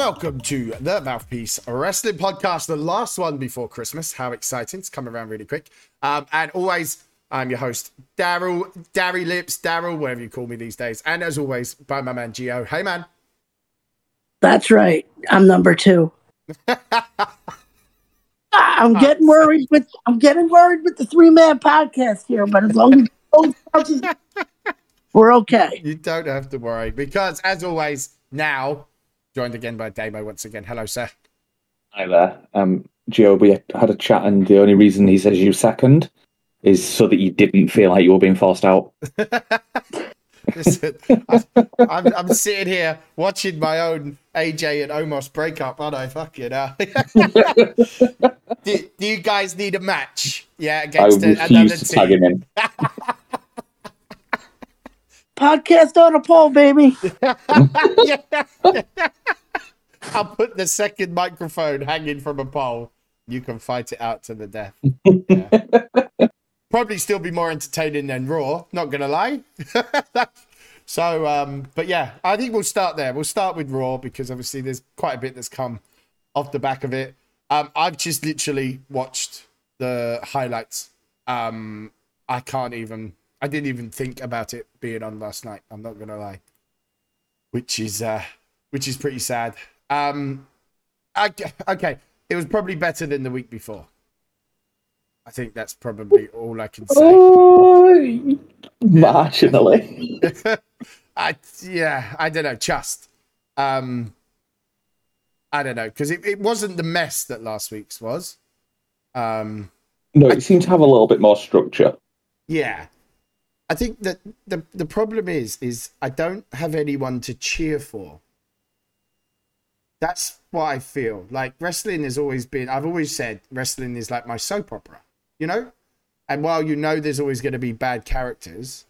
welcome to the Mouthpiece Wrestling Podcast, the last one before Christmas. How exciting! It's coming around really quick. Um, and always, I'm your host, Daryl, Darry Lips, Daryl, whatever you call me these days. And as always, by my man Gio. Hey, man. That's right. I'm number two. I'm getting worried with I'm getting worried with the three man podcast here, but as long as we're okay. You don't have to worry because, as always, now joined again by Damo once again. Hello, sir. Hi there. Um, Gio, we had a chat, and the only reason he says you second is so that you didn't feel like you were being forced out. Listen, I, I'm, I'm sitting here watching my own AJ and Omos breakup, aren't I? Fuck you know. do, do you guys need a match? Yeah, I against a, another refuse to tag him team. in. Podcast on a pole, baby. I'll put the second microphone hanging from a pole. You can fight it out to the death. Yeah. Probably still be more entertaining than Raw, not gonna lie. so, um, but yeah, I think we'll start there. We'll start with Raw because obviously there's quite a bit that's come off the back of it. Um, I've just literally watched the highlights. Um, I can't even. I didn't even think about it being on last night. I'm not gonna lie, which is uh, which is pretty sad. Um, I, okay, it was probably better than the week before. I think that's probably all I can say. Oh, marginally. I yeah, I don't know, just um I don't know, because it, it wasn't the mess that last week's was. Um No, it seemed to have a little bit more structure. yeah. I think that the the problem is is I don't have anyone to cheer for. That's what I feel. Like wrestling has always been I've always said wrestling is like my soap opera, you know? And while you know there's always going to be bad characters,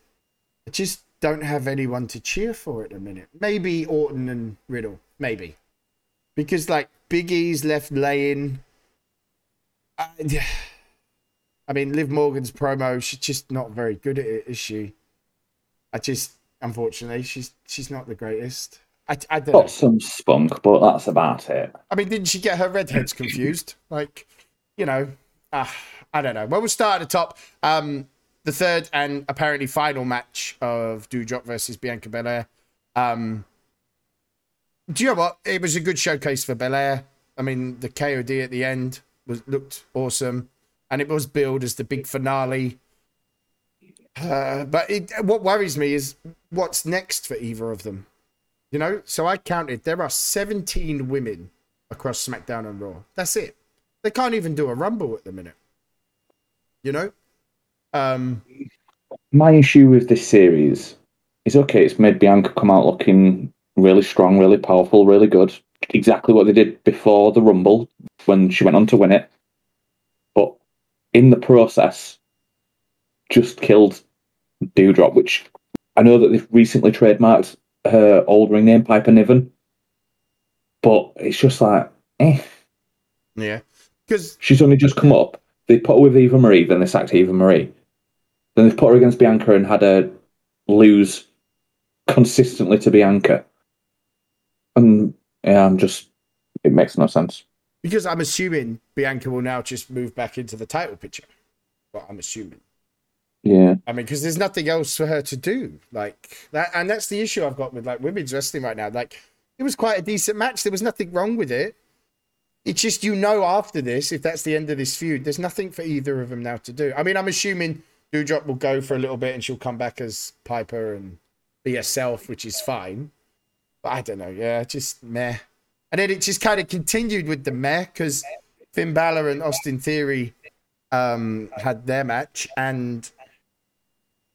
I just don't have anyone to cheer for at the minute. Maybe Orton and Riddle, maybe. Because like Big E's left laying. I, I mean, Liv Morgan's promo, she's just not very good at it, is she? I just, unfortunately, she's she's not the greatest. I, I don't know. Got some spunk, but that's about it. I mean, didn't she get her redheads confused? Like, you know, uh, I don't know. Well, we'll start at the top. Um, the third and apparently final match of Doudrop versus Bianca Belair. Um, do you know what? It was a good showcase for Belair. I mean, the KOD at the end was looked awesome, and it was billed as the big finale. Uh, but it, what worries me is what's next for either of them. You know, so I counted there are 17 women across SmackDown and Raw. That's it. They can't even do a Rumble at the minute. You know? Um, My issue with this series is okay, it's made Bianca come out looking really strong, really powerful, really good. Exactly what they did before the Rumble when she went on to win it. In the process, just killed Doudrop, which I know that they've recently trademarked her old ring name, Piper Niven. But it's just like, eh. yeah. Because, She's only just come up. They put her with Eva Marie, then they sacked Eva Marie. Then they've put her against Bianca and had her lose consistently to Bianca. And yeah, I'm just it makes no sense. Because I'm assuming Bianca will now just move back into the title picture. But I'm assuming. Yeah. I mean, because there's nothing else for her to do. Like that, and that's the issue I've got with like women's wrestling right now. Like, it was quite a decent match. There was nothing wrong with it. It's just you know after this, if that's the end of this feud, there's nothing for either of them now to do. I mean, I'm assuming Doudrop will go for a little bit and she'll come back as Piper and be herself, which is fine. But I don't know. Yeah, just meh. And then it just kind of continued with the meh because Finn Balor and Austin Theory um, had their match, and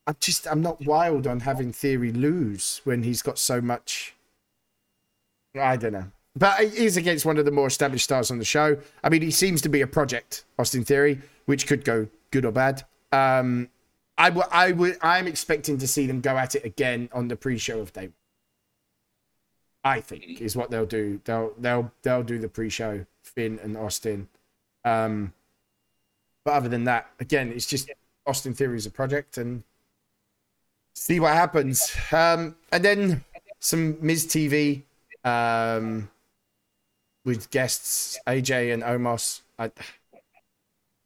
I'm just I'm not wild on having Theory lose when he's got so much. I don't know, but he's against one of the more established stars on the show. I mean, he seems to be a project, Austin Theory, which could go good or bad. Um, I w- I would I'm expecting to see them go at it again on the pre-show of day. I think is what they'll do. They'll they'll they'll do the pre-show Finn and Austin. Um, but other than that, again, it's just Austin Theory is a project and see what happens. Um, and then some Miz TV. Um, with guests AJ and Omos. I,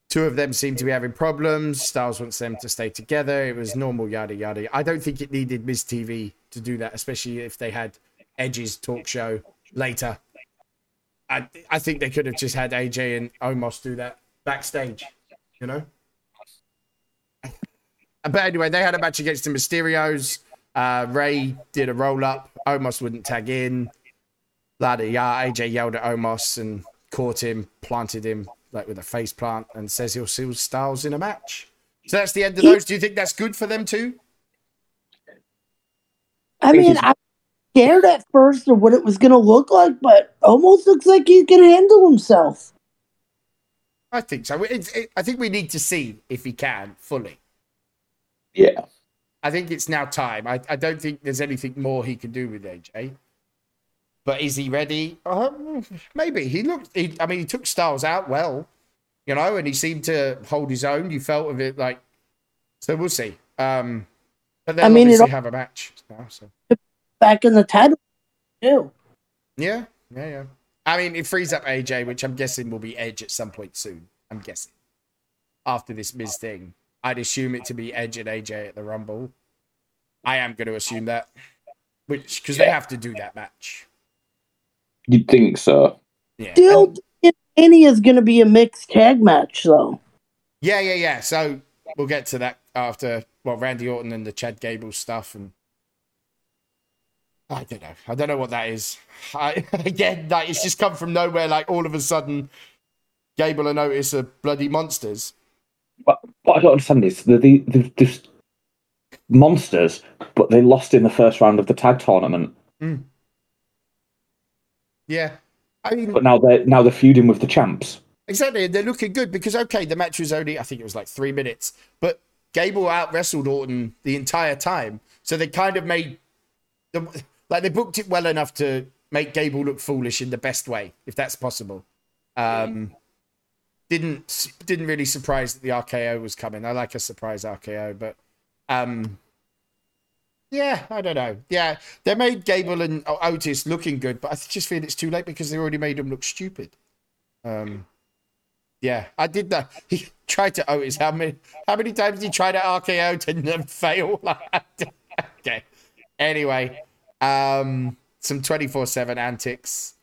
two of them seem to be having problems. Styles wants them to stay together. It was normal, yada yada. I don't think it needed Miz TV to do that, especially if they had Edge's talk show later. I I think they could have just had AJ and Omos do that backstage, you know. But anyway, they had a match against the Mysterios. Uh, Rey did a roll up. Omos wouldn't tag in. Laddie, yeah, AJ yelled at Omos and caught him, planted him like with a face plant, and says he'll see Styles in a match. So that's the end of those. Do you think that's good for them too? I mean, I scared at first of what it was going to look like, but almost looks like he can handle himself. I think so. It, it, I think we need to see if he can fully. Yeah. I think it's now time. I, I don't think there's anything more he can do with AJ. But is he ready? Um, maybe. He looked, he, I mean, he took Styles out well, you know, and he seemed to hold his own. You felt of it like, so we'll see. Um, but then I mean, it obviously al- have a match now. So Back in the title, too. yeah, yeah, yeah. I mean, it frees up AJ, which I'm guessing will be Edge at some point soon. I'm guessing after this Miz thing. I'd assume it to be Edge and AJ at the Rumble. I am going to assume that, which because they have to do that match. You'd think so. Yeah. Still, Mania is going to be a mixed tag match, though. Yeah, yeah, yeah. So we'll get to that after well, Randy Orton and the Chad Gable stuff, and I don't know. I don't know what that is. I, again, like it's just come from nowhere. Like all of a sudden, Gable and Otis are bloody monsters. But what I don't understand is they're, the, they're just monsters, but they lost in the first round of the tag tournament. Hmm. Yeah, I mean, But now they're now they're feuding with the champs. Exactly, and they're looking good because okay, the match was only I think it was like three minutes, but Gable out wrestled Orton the entire time, so they kind of made the like they booked it well enough to make Gable look foolish in the best way, if that's possible. Um, didn't didn't really surprise that the RKO was coming. I like a surprise RKO, but um, yeah, I don't know. Yeah, they made Gable and Otis looking good, but I just feel it's too late because they already made them look stupid. Um, yeah, I did that. He tried to Otis. How many? How many times did he try to RKO to fail? okay. Anyway, um, some twenty four seven antics.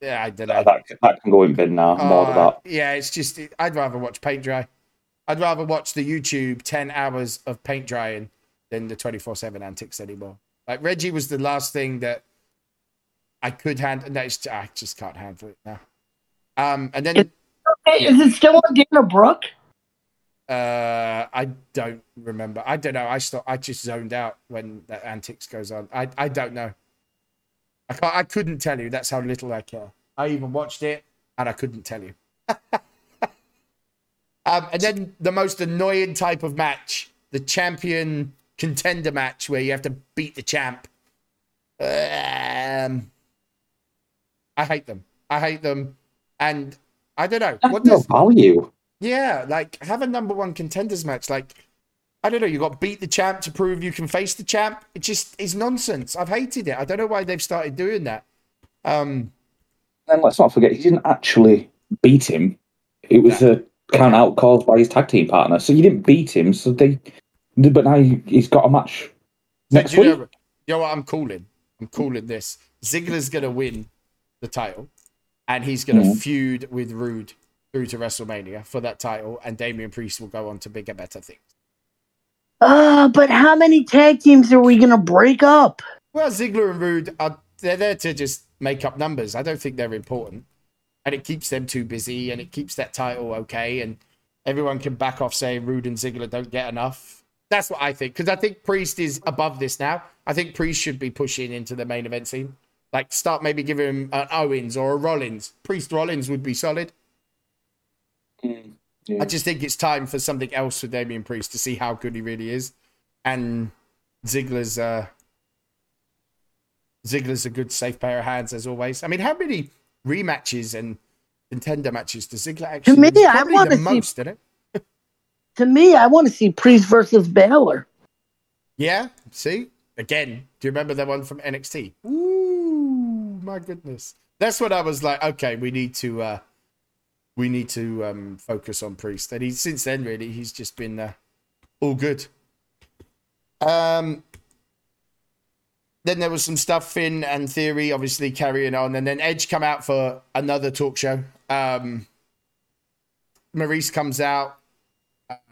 Yeah, I don't know. That, that can go in bin now. More of Uh, that. Yeah, it's just I'd rather watch paint dry. I'd rather watch the YouTube ten hours of paint drying than the twenty four seven antics anymore. Like Reggie was the last thing that I could handle. No, it's, I just can't handle it now. Um, and then Hey, Is it still on Dana Brooke? Uh, I don't remember. I don't know. I stopped. I just zoned out when that antics goes on. I I don't know. I can't, I couldn't tell you. That's how little I care. I even watched it and I couldn't tell you. um, and then the most annoying type of match, the champion contender match, where you have to beat the champ. Um, I hate them. I hate them, and I don't know what no does value. Yeah, like have a number one contenders match. Like, I don't know, you got beat the champ to prove you can face the champ. It just is nonsense. I've hated it. I don't know why they've started doing that. Um, And let's not forget, he didn't actually beat him. It was a count out caused by his tag team partner. So you didn't beat him. So they, but now he- he's got a match next you, week. know, you know what I'm calling? I'm calling this. Ziggler's gonna win the title, and he's gonna Mhm. feud with Roode through to WrestleMania for that title, and Damian Priest will go on to bigger, better things. Uh, but how many tag teams are we going to break up? Well, Ziggler and Roode are they're there to just make up numbers. I don't think they're important. And it keeps them too busy and it keeps that title okay. And everyone can back off saying Roode and Ziggler don't get enough. That's what I think. Because I think Priest is above this now. I think Priest should be pushing into the main event scene. Like start maybe giving him an Owens or a Rollins. Priest Rollins would be solid. Yeah. I just think it's time for something else for Damian Priest to see how good he really is. And Ziggler's uh Ziggler's a good safe pair of hands as always. I mean, how many rematches and contender matches does Ziggler actually? me, win? I probably wanna the see- most, isn't it? To me, I want to see Priest versus Balor. Yeah. See again. Do you remember that one from NXT? Ooh, my goodness. That's what I was like. Okay, we need to uh we need to um focus on Priest. And he since then really he's just been uh, all good. Um. Then there was some stuff Finn and Theory obviously carrying on, and then Edge come out for another talk show. Um. Maryse comes out,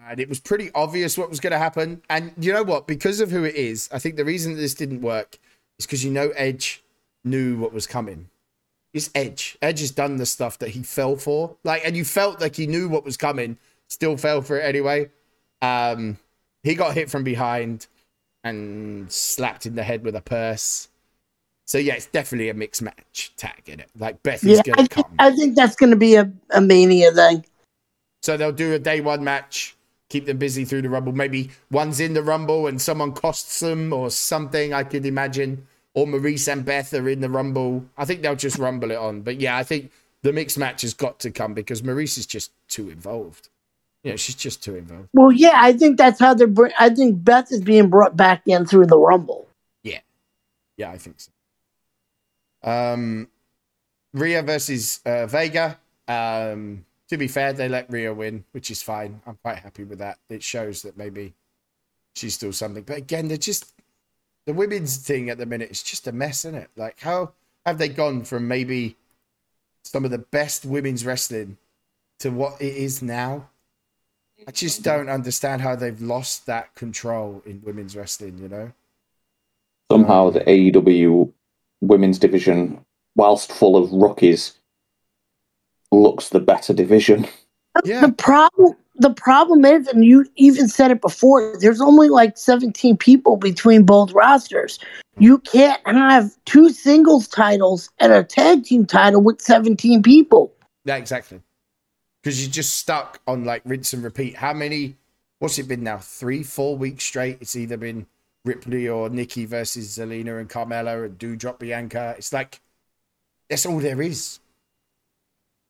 and it was pretty obvious what was going to happen. And you know what? Because of who it is, I think the reason this didn't work is because you know Edge knew what was coming. It's Edge. Edge has done the stuff that he fell for. Like, and you felt like he knew what was coming, still fell for it anyway. Um, he got hit from behind and slapped in the head with a purse. So yeah, it's definitely a mixed match tag in it. Like Beth is Yeah, gonna I, come. I think that's going to be a, a mania thing. So they'll do a day one match, keep them busy through the Rumble. Maybe one's in the Rumble and someone costs them or something, I could imagine. Or Maryse and Beth are in the Rumble. I think they'll just rumble it on. But yeah, I think the mixed match has got to come because Maryse is just too involved. You know, she's just too involved. Well, yeah, I think that's how they're. Br- I think Beth is being brought back in through the Rumble. Yeah, yeah, I think so. Um, Rhea versus uh, Vega. Um, to be fair, they let Rhea win, which is fine. I'm quite happy with that. It shows that maybe she's still something. But again, they're just the women's thing at the minute is just a mess, isn't it? Like, how have they gone from maybe some of the best women's wrestling to what it is now? I just don't understand how they've lost that control in women's wrestling, you know? Somehow the AEW women's division, whilst full of rookies, looks the better division. Yeah. The problem. The problem is, and you even said it before. There's only like 17 people between both rosters. You can't have two singles titles and a tag team title with 17 people. Yeah, exactly. Because you're just stuck on like rinse and repeat. How many? What's it been now? Three, four weeks straight. It's either been Ripley or Nikki versus Zelina and Carmella and Doudrop Bianca. It's like that's all there is.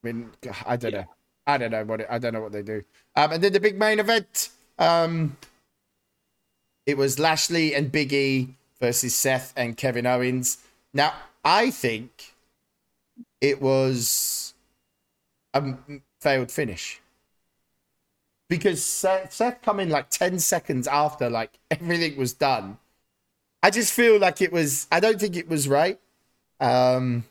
I mean, I don't know. I don't know what it, I don't know what they do. Um, and then the big main event. Um, it was Lashley and Big E versus Seth and Kevin Owens. Now, I think it was a failed finish because Seth, Seth come in like 10 seconds after like everything was done. I just feel like it was, I don't think it was right. Um,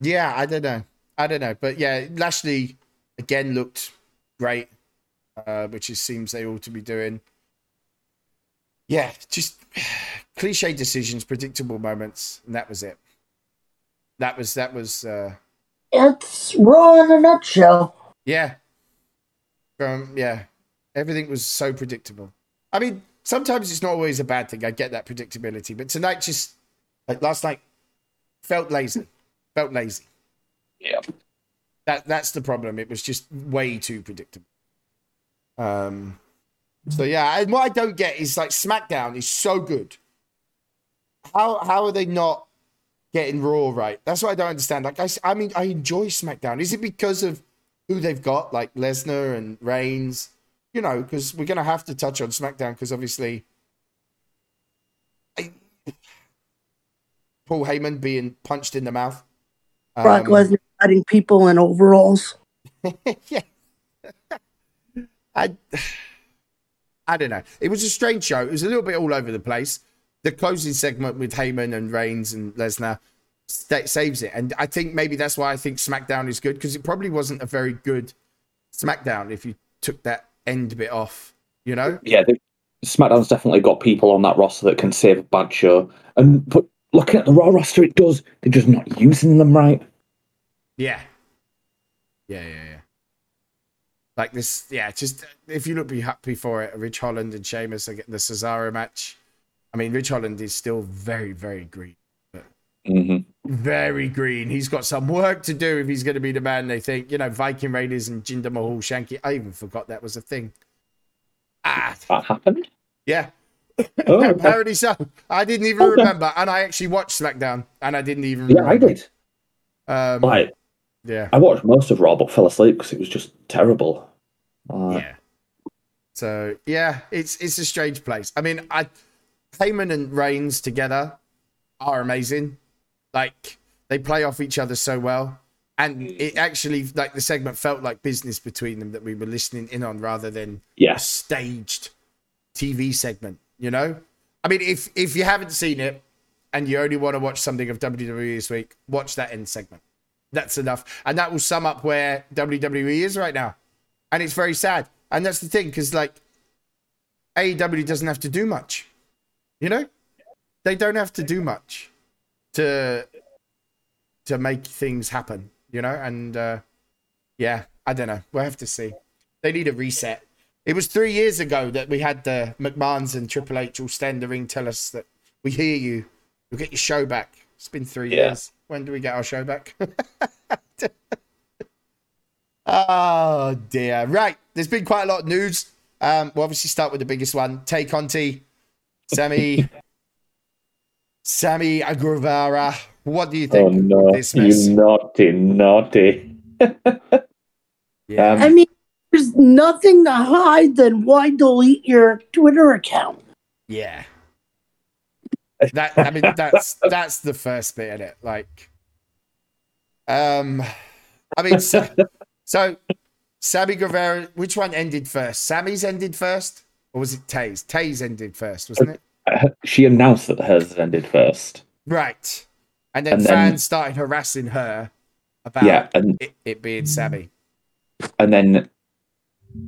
yeah, I don't know. I don't know. But yeah, Lashley again looked great, uh, which it seems they ought to be doing. Yeah, just cliche decisions, predictable moments, and that was it. That was that was uh It's Raw in a nutshell. yeah. Um yeah. Everything was so predictable. I mean, sometimes it's not always a bad thing. I get that predictability, but tonight just like last night felt lazy. Felt lazy. Yeah. That that's the problem. It was just way too predictable. Um so yeah, and what I don't get is like SmackDown is so good. How how are they not getting Raw right? That's what I don't understand. Like I, s- I mean, I enjoy SmackDown. Is it because of who they've got, like Lesnar and Reigns? You know, because we're gonna have to touch on SmackDown because obviously, I, Paul Heyman being punched in the mouth. Brock Um, Lesnar fighting people in overalls. yeah. I I don't know. It was a strange show. It was a little bit all over the place. The closing segment with Heyman and Reigns and Lesnar sta saves it, and I think maybe that's why I think SmackDown is good because it probably wasn't a very good SmackDown if you took that end bit off. You know? Yeah, they, SmackDown's definitely got people on that roster that can save a bad show. And but looking at the Raw roster, it does. They're just not using them right. Yeah. Yeah, yeah, yeah. Like this, yeah. Just if you look be happy for it, Ridge Holland and Sheamus the Cesaro match. I mean, Ridge Holland is still very, very green. hmm Very green. He's got some work to do if he's going to be the man they think. You know, Viking Raiders and Jinder Mahal Shanky. I even forgot that was a thing. Ah, That happened. yeah. Oh. Apparently so. I didn't even Okay. remember. And I actually watched SmackDown and I didn't even yeah, I did. Um, Like, yeah. I watched most of Raw, but fell asleep because it was just terrible. Uh, yeah. So yeah, it's it's a strange place. I mean, I Heyman and Reigns together are amazing. Like They play off each other so well. And it actually, like, the segment felt like business between them that we were listening in on rather than a Yes. staged TV segment, you know? I mean, if if you haven't seen it and you only want to watch something of WWE this week, watch that end segment. That's enough. And that will sum up where WWE is right now. And it's very sad. And that's the thing, because like AEW doesn't have to do much. You know? They don't have to do much to to make things happen, you know? And uh yeah, I don't know. We'll have to see. They need a reset. It was three years ago that we had the McMahons and Triple H all stand the ring tell us that we hear you. We'll get your show back. It's been three Yeah. years. When do we get our show back? oh dear. Right. There's been quite a lot of news. Um, we'll obviously start with the biggest one. Tay Conti, Sammy, Sammy Guevara. What do you think Oh no, this mess? you naughty, naughty. yeah. Um, I mean, there's nothing to hide. Then why delete your Twitter account? Yeah. That I mean that's that's the first bit in it. Like um I mean so, so Sammy Guevara which one ended first? Sammy's ended first? Or was it Tay's? Tay's ended first, wasn't it? She announced that hers ended first. Right. And then And then- fans started harassing her about Yeah, and it, it being Sammy. and then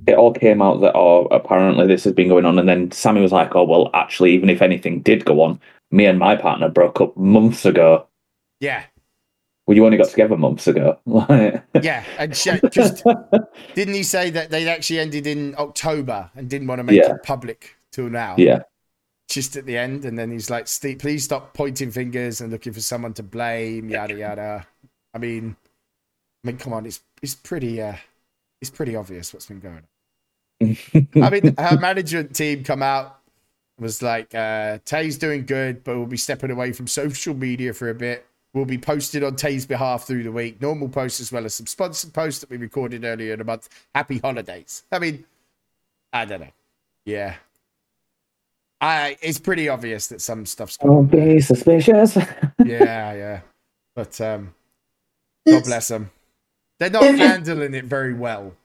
it all came out that oh apparently this has been going on and then sammy was like oh well actually even if anything did go on me and my partner broke up months ago Yeah. well you only got together months ago Yeah. And she, just didn't he say that they'd actually ended in October and didn't want to make Yeah. it public till now? yeah just at the end, and then he's like, "Steve, please stop pointing fingers and looking for someone to blame." Yada yada. I mean, I mean, come on, it's it's pretty uh, it's pretty obvious what's been going on. I mean, her management team come out was like, uh, "Tay's doing good, but we'll be stepping away from social media for a bit. We'll be posted on Tay's behalf through the week, normal posts as well as some sponsored posts that we recorded earlier in the month. Happy holidays." I mean, I don't know. Yeah. I, it's pretty obvious that some stuff's going don't be suspicious yeah, yeah. But um, God bless them. They're not If- handling it very well.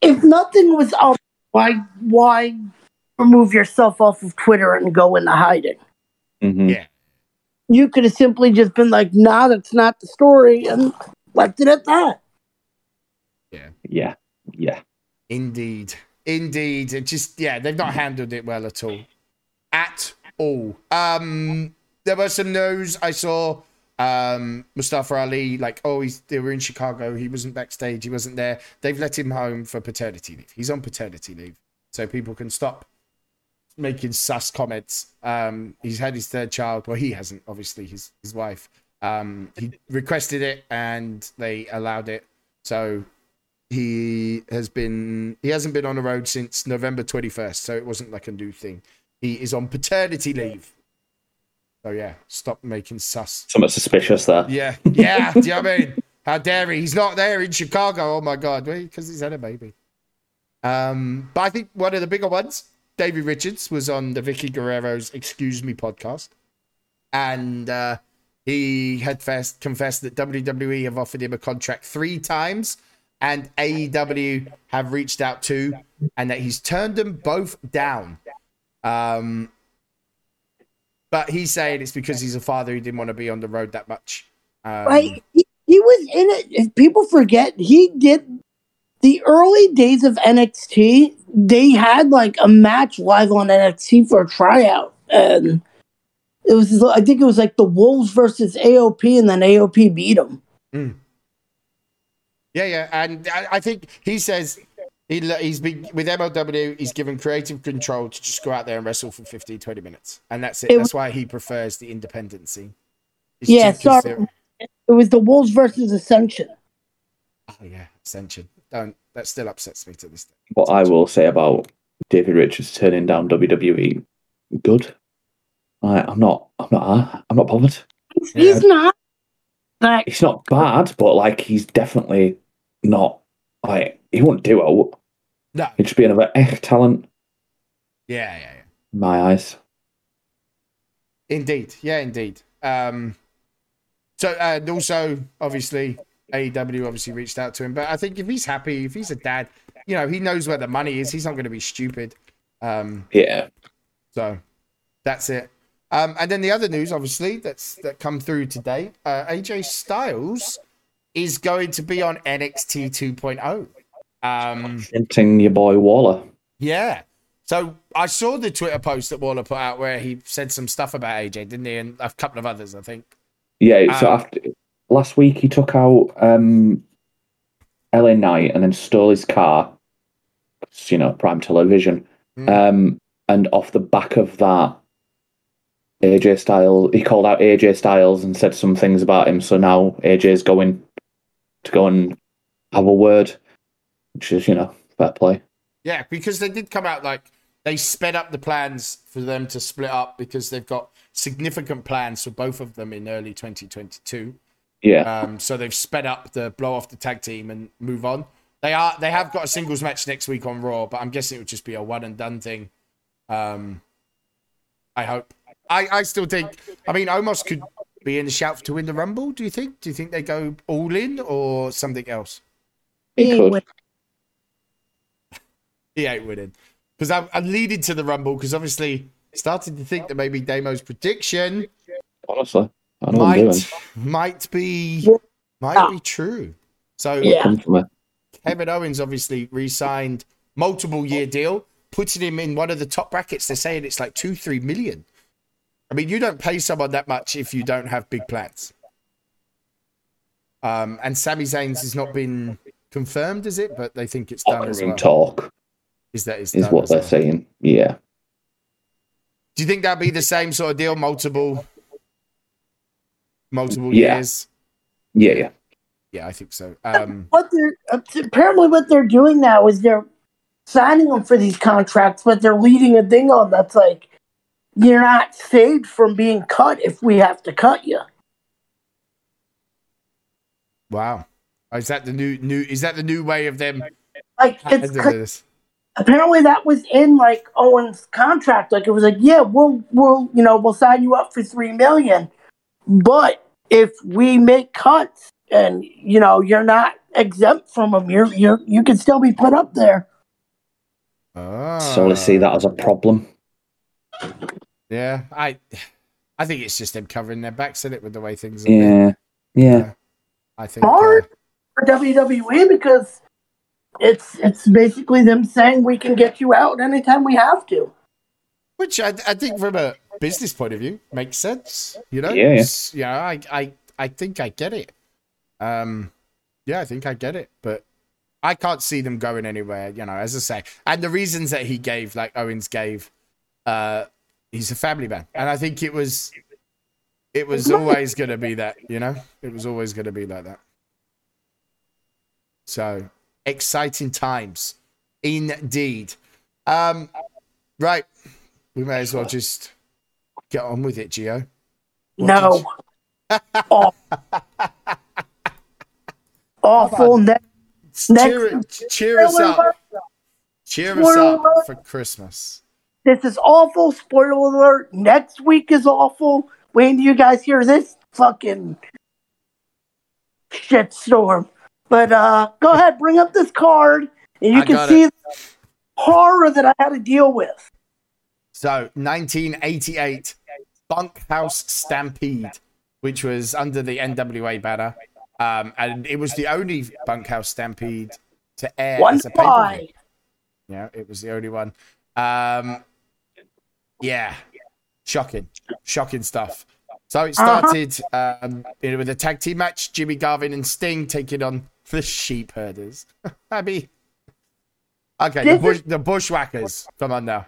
If nothing was up, why why remove yourself off of Twitter and go into hiding? Mhm. Yeah. You could have simply just been like, "Nah, that's not the story," and left it at that. Yeah. Yeah yeah Indeed. Indeed. It just, yeah, they've not handled it well at all. At all. Um, there was some news I saw. Um, Mustafa Ali, like, oh, he's they were in Chicago. He wasn't backstage. He wasn't there. They've let him home for paternity leave. He's on paternity leave, so people can stop making sus comments. Um, he's had his third child. Well, he hasn't. Obviously, his his wife. Um, he requested it, and they allowed it. So he has been he hasn't been on the road since November 21st, so it wasn't like a new thing. He is on paternity leave. So yeah, stop making sus. somewhat suspicious there Yeah, yeah. do you know what I mean? How dare he? He's not there in Chicago. Oh my god, because he's had a baby. Um, but I think one of the bigger ones, Davey Richards, was on the Vickie Guerrero's Excuse Me podcast, and uh, he had first confessed that WWE have offered him a contract three times, and AEW have reached out to, and that he's turned them both down. Um, but he's saying it's because he's a father who didn't want to be on the road that much. Um, Right? He, he was in it. If people forget, he did the early days of NXT. They had like a match live on NXT for a tryout, and it was. I think it was like the Wolves versus AOP, and then AOP beat them. Yeah, yeah, and I, I think he says he he's been with MLW. He's given creative control to just go out there and wrestle for 15, 20 minutes, and that's it. It that's why he prefers the independency. It's Yeah, sorry. they're- It was the Wolves versus Ascension. Oh yeah, Ascension. Don't that still upsets me to this day. what i will say about davey richards turning down wwe good I, i'm not i'm not uh, i'm not bothered He's, he's not. Like, it's not bad but like he's definitely not like he won't do it No. he'd just be another eh talent Yeah, yeah, yeah. my eyes Indeed. Yeah, indeed. Um, So and also obviously AEW obviously reached out to him, but I think if he's happy, if he's a dad, you know, he knows where the money is. He's not going to be stupid. Um, Yeah. so that's it. Um, and then the other news, obviously, that's that come through today. Uh, AJ Styles is going to be on NXT 2.0. Um, Hinting your boy Waller. yeah. So I saw the Twitter post that Waller put out where he said some stuff about AJ, didn't he? And a couple of others, I think. Yeah, so Um, after last week he took out um, LA Knight and then stole his car. It's, You know, prime television. Mm. Um, and off the back of that, AJ Styles he called out AJ Styles and said some things about him. So now AJ's going to go and have a word, which is you know fair play. Yeah, because they did come out like they sped up the plans for them to split up because they've got significant plans for both of them in early 2022. Yeah, Um, so they've sped up the blow off the tag team and move on. They are they have got a singles match next week on Raw, but I'm guessing it would just be a one and done thing. Um, I hope. I, I still think. I mean, Omos could be in the shout to win the Rumble. Do you think? Do you think they go all in or something else? he He could. He ain't winning because I'm, I'm leading to the Rumble because obviously started to think that maybe Damo's prediction Honestly, I know what I'm doing. might might be Yeah. might be true. So Yeah. Come for me. Kevin Owens obviously re-signed multiple year deal, putting him in one of the top brackets. They're saying it's like two, three million. I mean, you don't pay someone that much if you don't have big plans. Um, and Sami Zayn's has not been confirmed, is it? But they think it's done as well. talk Is that is, is done what they're well. saying. Yeah, Do you think that'd be the same sort of deal? Multiple, multiple Yeah. years. yeah, yeah. Yeah, I think so. Um, what they're apparently what they're doing now is they're signing them for these contracts, but they're leading a thing on that's like you're not saved from being cut if we have to cut you. wow, is that the new new? Is that the new way of them? Like it's handling cra- this? Apparently that was in like Owen's contract. Like it was like, yeah, we'll we'll you know we'll sign you up for three million, but if we make cuts and you know you're not exempt from them, you're you you can still be put up there. Ah. So I see that as a problem. Yeah, I, I think it's just them covering their backs in it with the way things. Have been. Yeah, yeah. I think. Hard. uh, for WWE because it's it's basically them saying we can get you out anytime we have to. which I, I think from a business point of view makes sense. You know. Yeah, yeah. It's- yeah. I, I, I think I get it. Um, yeah, I think I get it, but I can't see them going anywhere. You know, as I say, and the reasons that he gave, like Owens gave, uh, he's a family man, and I think it was, it was always going to be that. You know, it was always going to be like that. So exciting times, indeed. Um, right, we may as well just get on with it, Gio. No. Aw- Awful. Ne- Next- cheer, cheer us up. Cheer us up alert. for Christmas. this is awful. Spoiler alert. Next week is awful. When do you guys hear this fucking shitstorm? But uh, go ahead, bring up this card, and you I can see the horror that I had to deal with. So, 1988 Bunkhouse Stampede, which was under the NWA banner. Um, and it was the only Bunkhouse Stampede to air One as a pay. Yeah, it was the only one. Um, yeah, shocking, shocking stuff. So it Uh-huh. started um, you know, with a tag team match: Jimmy Garvin and Sting taking on the Sheep Herders. I mean, okay, the, bush, the Bushwhackers. Come on now.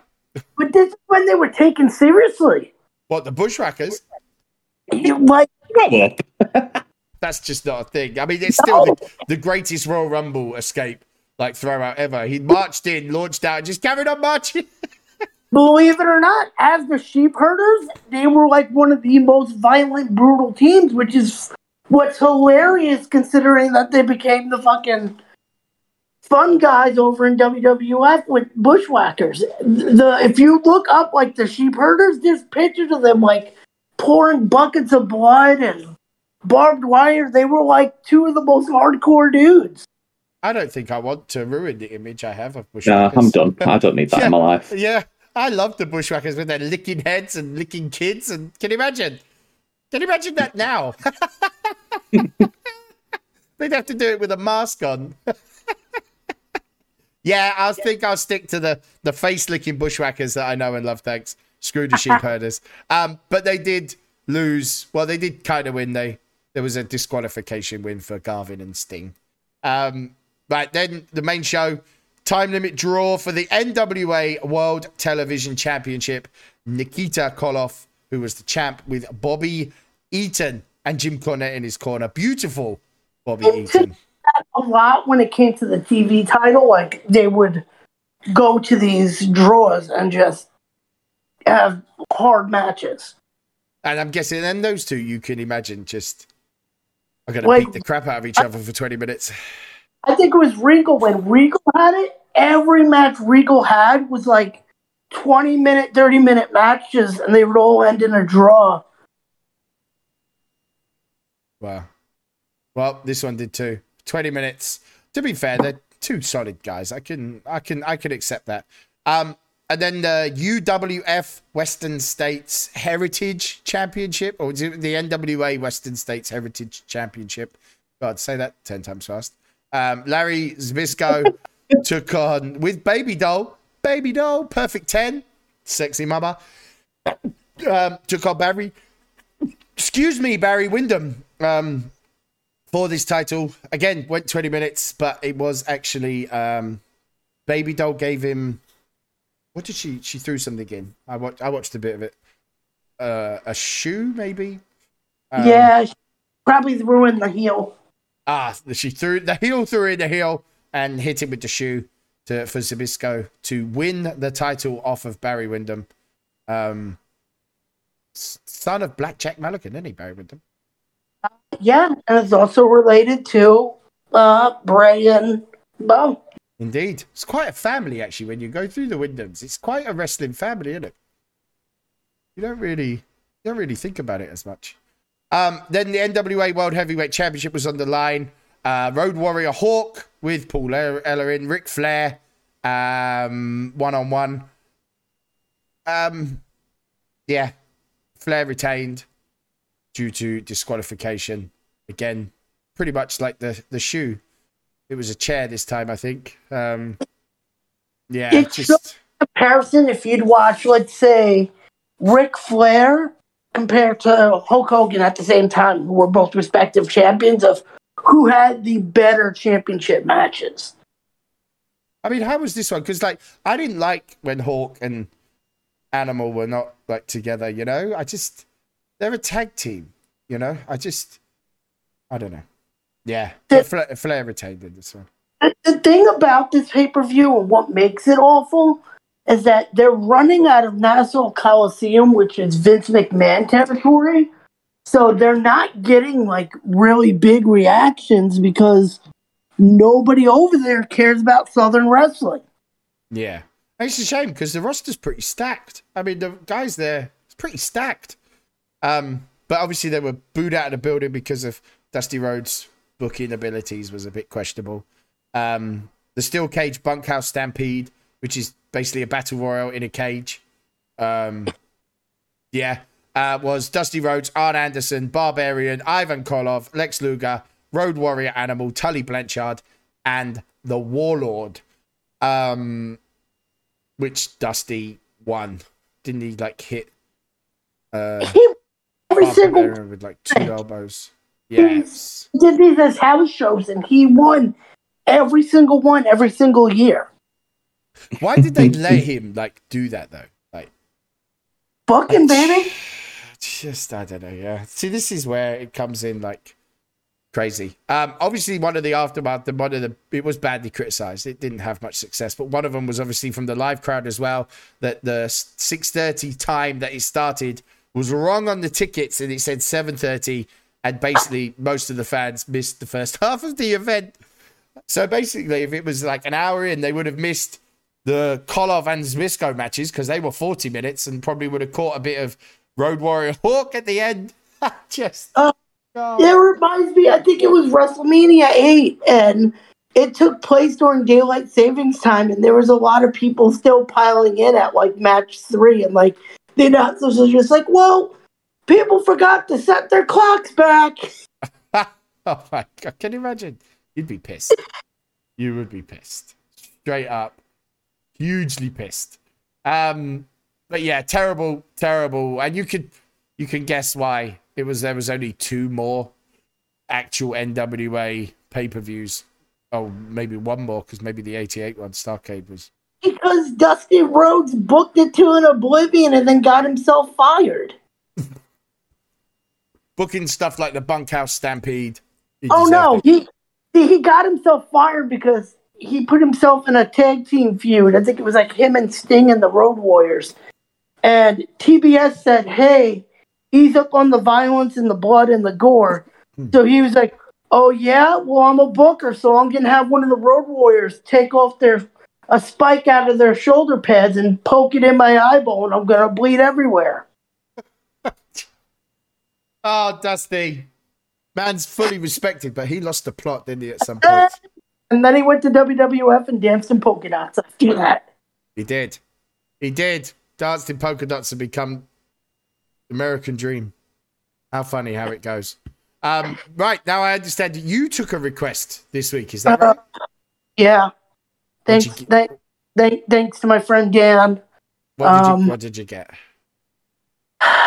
But this is when they were taken seriously. What the Bushwhackers? Like, That's just not a thing. I mean, it's still the, the greatest Royal Rumble escape, like throwout ever. He marched in, launched out, just carried on marching. believe it or not, as the sheep herders, they were like one of the most violent, brutal teams, which is what's hilarious considering that they became the fucking fun guys over in WWF with bushwhackers. The if you look up like the sheep herders, there's pictures of them like pouring buckets of blood and barbed wire, they were like two of the most hardcore dudes. I don't think I want to ruin the image I have of Nah, bushwhackers. I'm done. I don't need that in my life. Yeah, I love the bushwhackers with their licking heads and licking kids. And can you imagine? Can you imagine that now? They'd have to do it with a mask on. yeah, I think I'll stick to the the face licking bushwhackers that I know and love. Thanks. Screw the sheep herders. Um, but they did lose. Well, they did kind of win. They there was a disqualification win for Garvin and Sting. Um, right then, the main show time limit draw for the NWA World Television Championship. Nikita Koloff, who was the champ, with Bobby Eaton and Jim Cornette in his corner. Beautiful Bobby It Eaton. a lot when it came to the TV title. Like they would go to these draws and just have hard matches. And I'm guessing then those two, you can imagine, just are going to Like- beat the crap out of each other for 20 minutes. I think it was Regal when Regal had it. Every match Regal had was like 20 minute, 30 minute matches, and they would all end in a draw. Wow. Well, this one did too. 20 minutes. To be fair, they're two solid guys. I can I can I can accept that. Um and then the UWF Western States Heritage Championship, or the NWA Western States Heritage Championship? God, say that 10 times fast. Um, Larry Zbysko took on with Baby Doll. Baby Doll, perfect 10. Sexy mama. Um, took on Barry. Excuse me, Barry Windham. Um, for this title. Again, went 20 minutes, but it was actually um Baby Doll gave him what did she she threw something in. I watched I watched a bit of it. Uh a shoe maybe? Um, yeah, probably threw in the heel. Ah, she threw the heel threw in the heel and hit him with the shoe to for Zbysko to win the title off of Barry Windham. Um son of Blackjack Mulligan, isn't he, Barry Windham? Yeah, and it's also related to uh, Bray and Bo. Indeed. It's quite a family, actually, when you go through the Windhams. It's quite a wrestling family, isn't it? You don't really, you don't really think about it as much. Um, then the NWA World Heavyweight Championship was on the line. Uh, Road Warrior Hawk with Paul El- Ellering, Ric Flair, um, one on one. Um, yeah, Flair retained due to disqualification. Again, pretty much like the the shoe. It was a chair this time, I think. Um, yeah, It's just Comparison, if you'd watch, let's say, Ric Flair compared to Hulk Hogan at the same time, who were both respective champions of who had the better championship matches. I mean, how was this one? Because like, I didn't like when Hawk and Animal were not like together. You know, I just they're a tag team. You know, I just I don't know. Yeah, but Flair, Flair retained in this one. The, the thing about this pay per view and what makes it awful is that they're running out of Nassau Coliseum, which is Vince McMahon territory. So they're not getting like really big reactions because nobody over there cares about Southern wrestling. Yeah, it's a shame because the roster's pretty stacked. I mean, the guys there it's pretty stacked. Um, but obviously they were booed out of the building because of Dusty Rhodes' booking abilities was a bit questionable. Um, the steel cage bunkhouse stampede, which is basically a battle royal in a cage. Um, yeah, uh, was Dusty Rhodes, Arn Anderson, Barbarian, Ivan Koloff, Lex Luger, Road Warrior Animal, Tully Blanchard, and the Warlord. Um, which Dusty won. Didn't he like hit uh He, every single with like two elbows? Yes. did these as house shows, and he won every single one every single year. Why did they let him like do that though? Like Fucking baby. Just I don't know, yeah. See, this is where it comes in like crazy. Um, obviously, one of the aftermath, the one of the it was badly criticized. It didn't have much success, but one of them was obviously from the live crowd as well. That the six thirty time that it started was wrong on the tickets, and it said seven thirty, and basically most of the fans missed the first half of the event. So basically, if it was like an hour in, they would have missed the Koloff and Zbysko matches because they were 40 minutes and probably would have caught a bit of Road Warrior Hawk at the end. Just, Oh. It reminds me, I think it was WrestleMania 8, and it took place during daylight savings time, and there was a lot of people still piling in at like match three, and like the announcers was just like, well, people forgot to set their clocks back. oh my god! Can you imagine? You'd be pissed. you would be pissed. Straight up, hugely pissed. Um, but yeah, terrible, terrible. And you could you can guess why it was. There was only two more actual NWA pay per views. Oh, maybe one more because maybe the '88 one, Starcade, was Because Dusty Rhodes booked it to an oblivion and then got himself fired. booking stuff like the Bunkhouse Stampede. Oh no, it. he he got himself fired because he put himself in a tag team feud. I think it was like him and Sting and the Road Warriors. And TBS said, "Hey, ease up on the violence and the blood and the gore." Hmm. so he was like, "Oh yeah, well I'm a booker, so I'm gonna have one of the Road Warriors take off their a spike out of their shoulder pads and poke it in my eyeball, and I'm gonna bleed everywhere." Oh, Dusty. Man's fully respected, but he lost the plot, didn't he, at some point? And then he went to WWF and danced in polka dots after that. He did. He did. Danced in polka dots and become American Dream. How funny how it goes. Um, right, now I understand you took a request this week. Is that right? Yeah. Thanks, you get? thank, thank, thanks to my friend Dan. What did, um, you, what did you get?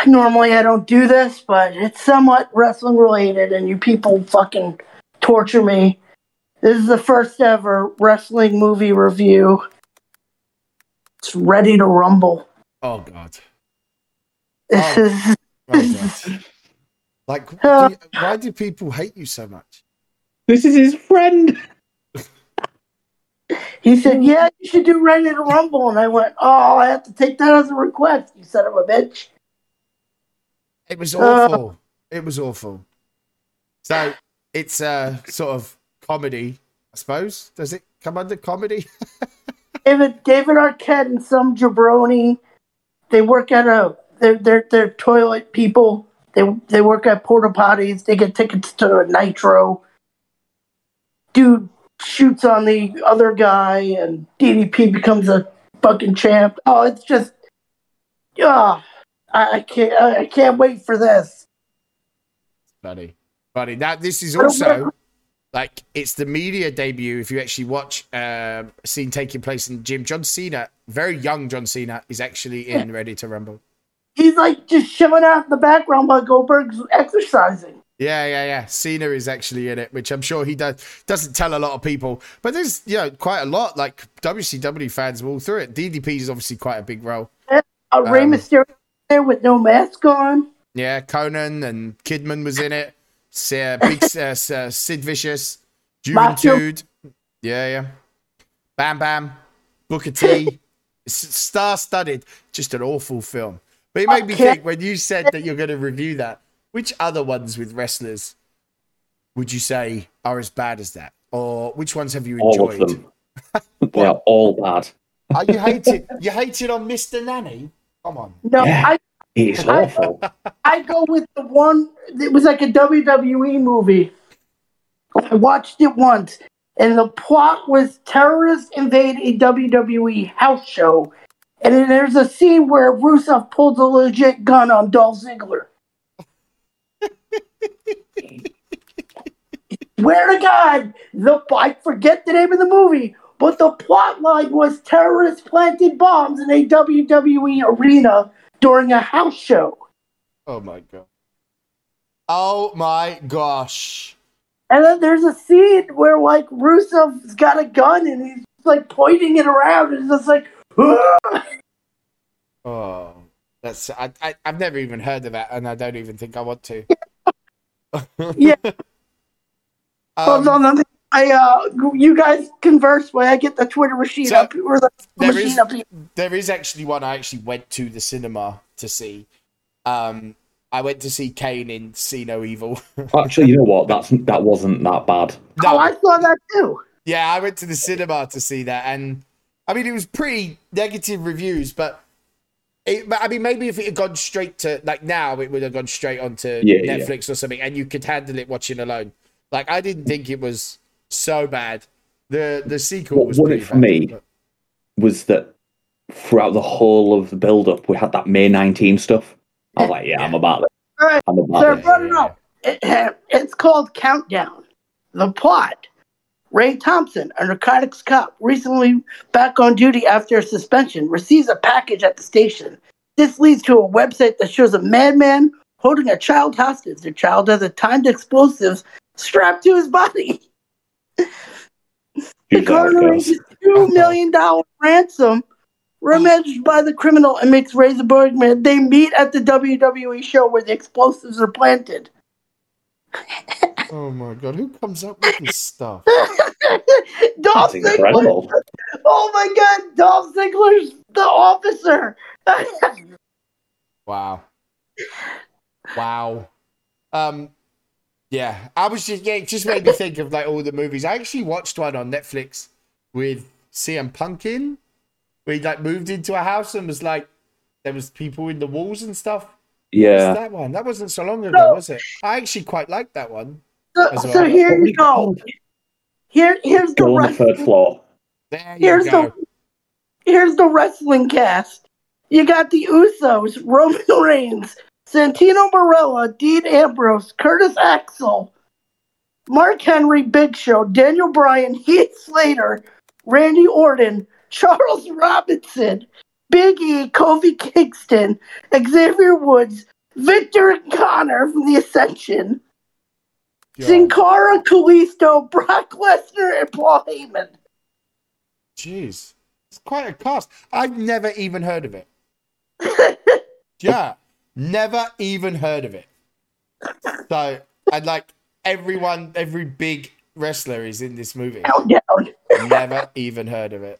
Normally I don't do this, but it's somewhat wrestling related, and you people fucking torture me. This is the first ever wrestling movie review. It's ready to rumble. Oh, God. This Oh. is Oh, God. Like, Uh, do you- why do people hate you so much? This is his friend. he said, Yeah, you should do ready to rumble. And I went, Oh, I have to take that as a request, you son of a bitch. It was Uh, awful. it was awful. So it's a sort of comedy, I suppose. Does it come under comedy? David David Arquette and some jabroni. They work at a they're they're they're toilet people. They they work at porta potties. They get tickets to a nitro. Dude shoots on the other guy, and DDP becomes a fucking champ. Oh, it's just, ah, I, I can't I, I can't wait for this. Funny. buddy, Now this is also like it's the media debut. If you actually watch uh, a scene taking place in the gym, John Cena, very young John Cena, is actually in Ready to Rumble. He's like just showing out in the background while Goldberg's exercising. Yeah, yeah, yeah. Cena is actually in it, which I'm sure he does doesn't tell a lot of people. But there's you know quite a lot like WCW fans all through it. DDP is obviously quite a big role. Uh, Rey Um, Mysterio there with no mask on. Yeah, Konnan and Kidman was in it. S- uh, big S- Sid Vicious, Macho. Juventud. Yeah, yeah. Bam Bam, Booker T. Star studded. Just an awful film. But it made me think when you said that you're going to review that, which other ones with wrestlers would you say are as bad as that? Or which ones have you All of enjoyed? them. they are all bad. Are you hated? you hated on Mr. Nanny? Come on. No, Yeah. I It's awful. I go with the one. It was like a WWE movie. I watched it once, and the plot was terrorists invade a WWE house show, and then there's a scene where Rusev pulls a legit gun on Dolph Ziggler. Swear to God, the I forget the name of the movie, but the plot line was terrorists planted bombs in a WWE arena during a house show. Oh my god. Oh my gosh. And then there's a scene where like Rusev's got a gun and he's like pointing it around and it's just like "Ah!" Oh, that's I, I I've never even heard of that, and I don't even think I want to. Yeah. Um, Hold on, let me- I uh you guys converse while I get the Twitter machine So, up or the there machine is- up here. there is actually one I actually went to the cinema to see. Um, I went to see Kane in See No Evil. Actually, you know what? That's that wasn't that bad. Oh, I saw that too. Yeah, I went to the cinema to see that, and I mean, it was pretty negative reviews, but It, I mean, maybe if it had gone straight to like now, it would have gone straight onto Yeah, yeah. Netflix or something, and you could handle it watching alone. Like I didn't think it was so bad. The the sequel What was won it for bad, me? but- Was that throughout the whole of the build up, we had that May 19 stuff. I was like, yeah, I'm about it. All right, I'm about so I it. brought it up. It, it's called Countdown. The plot. Ray Thompson, a narcotics cop, recently back on duty after a suspension, receives a package at the station. This leads to a website that shows a madman holding a child hostage. The child has a timed explosives strapped to his body. The Usually how it coroner goes. raises two million dollar ransom, rummaged by the criminal, and makes Razor Bergman. They meet at the WWE show where the explosives are planted. Oh my god, who comes up with this stuff? Dolph That's Ziggler. incredible. Oh my God, Dolph Ziggler's the officer. Wow. Wow. Um yeah, I was just yeah, it just made me think of like all the movies. I actually watched one on Netflix with CM Punk in, where he like moved into a house and was like there was people in the walls and stuff. What was Yeah. that one? That wasn't so long ago, No. was it? I actually quite liked that one. so, well. so here you go. Here, here's the Go on the third floor. There you Here's go. the here's the wrestling cast. You got the Usos, Roman Reigns, Santino Marella, Dean Ambrose, Curtis Axel, Mark Henry, Big Show, Daniel Bryan, Heath Slater, Randy Orton, Charles Robinson, Big E, Kofi Kingston, Xavier Woods, Viktor Konnor from the Ascension, God, Sin Cara, Kalisto, Brock Lesnar, and Paul Heyman. Jeez. It's quite a cast. I've never even heard of it. Yeah. Never even heard of it. So, and like everyone, every big wrestler is in this movie. Never even heard of it.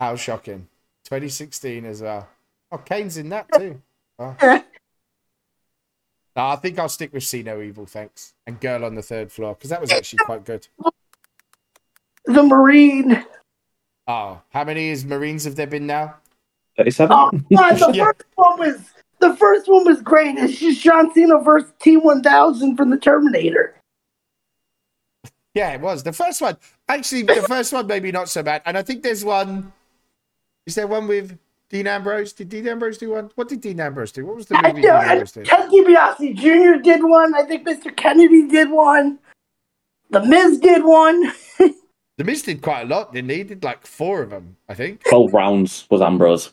How shocking. 2016 as well. Oh, Kane's in that too. Oh. No, I think I'll stick with See No Evil, thanks. And Girl on the Third Floor, because that was actually quite good. The Marine. Oh, how many is Marines have there been now? 37? Oh God, the Yeah. first one was the first one was great. It's just John Cena versus T one thousand from the Terminator. Yeah, it was. The first one, actually, the first one maybe not so bad. And I think there's one. Is there one with Dean Ambrose? Did Dean Ambrose do one? What did Dean Ambrose do? What was the I movie Dean know, Ambrose did? Ted DiBiase Jr. did one. I think Mr. Kennedy did one. The Miz did one. The Miz did quite a lot, didn't he? He did like four of them, I think. 12 rounds was Ambrose.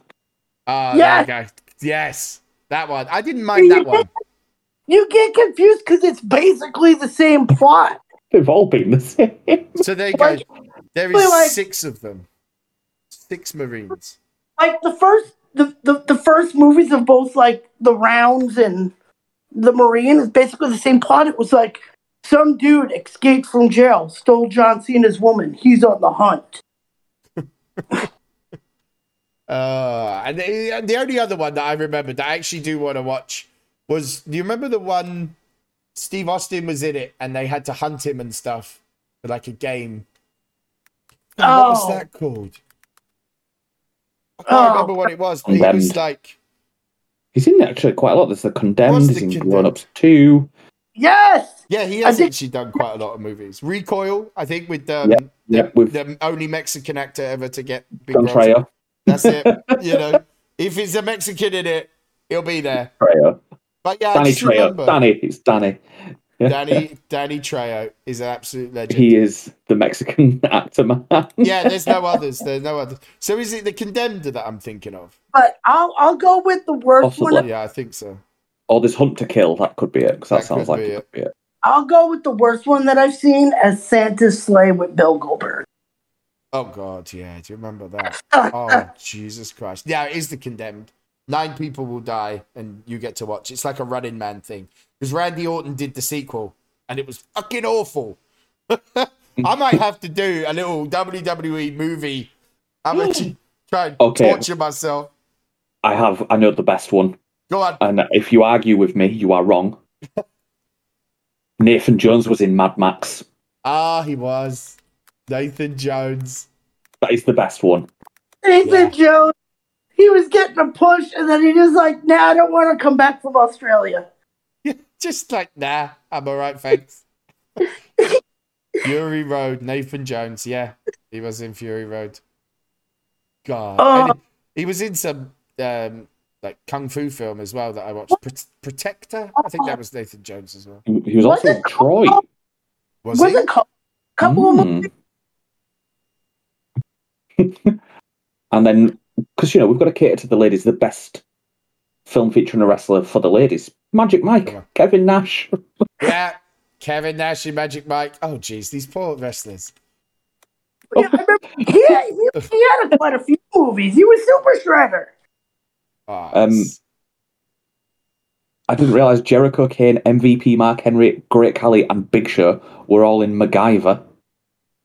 Ah, Yes. there you go. Yes, that one. I didn't mind that one. You get confused because it's basically the same plot. They've all been the same. So there you go. Like- There like- six of them. Six Marines. Like the first, the, the the first movies of both like the Rounds and the Marine is basically the same plot. It was like some dude escaped from jail, stole John Cena's woman. He's on the hunt. Uh, and the, the only other one that I remembered that I actually do want to watch was do you remember the one Steve Austin was in it and they had to hunt him and stuff for like a game? Oh, What was Oh. that called? I can't Oh. remember what it was, but he was like, He's in actually quite a lot. There's the Condemned, he's in Condemned? Grown Ups 2. Yes. yeah, he has think- actually done quite a lot of movies. Recoil, I think, with um, Yeah, the, yeah, with- the only Mexican actor ever to get big John roles. Trejo. That's it. you know, if it's a Mexican in it, he'll be there. Trejo. But yeah, Danny just Trejo. remember. Danny. It's Danny. Danny Danny Trejo is an absolute legend. He is the Mexican actor man. yeah, there's no others. There's no others. So is it the condemned that I'm thinking of? But I'll I'll go with the worst Possibly. one. Yeah, I think so. Oh, or this Hunt to Kill. That could be it, because that, That sounds like be it it. could be it. I'll go with the worst one that I've seen as Santa's Slay with Bill Goldberg. Oh god, yeah. Do you remember that? Oh Jesus Christ! Yeah, it is the condemned. Nine people will die, and you get to watch. It's like a Running Man thing because Randy Orton did the sequel, and it was fucking awful. I might have to do a little WWE movie. I'm actually trying to Okay. torture myself. I have. I know the best one, Go on. and if you argue with me, you are wrong. Nathan Jones was in Mad Max. Ah, he was Nathan Jones. That is the best one. Nathan Yeah. Jones. he was getting a push, and then he just like, nah, I don't want to come back from Australia. Just like, nah, I'm all right, thanks. Fury Road, Nathan Jones. Yeah, he was in Fury Road. God. Oh. He, he was in some um, like kung fu film as well that I watched. Pro- Protector. I think that was Nathan Jones as well. He, he was also in Troy. Was Was he? it called? Couple of Mm. and then, because you know we've got to cater to the ladies, the best film featuring a wrestler for the ladies. Magic Mike, Come on. Kevin Nash. Yeah. Kevin Nash and Magic Mike. Oh, jeez, these poor wrestlers. Yeah, I remember. He, he, he had quite a few movies. He was Super Shredder. Oh, Um, I didn't realize Jericho Kane, MVP Mark Henry, Great Khali, and Big Show were all in MacGruber.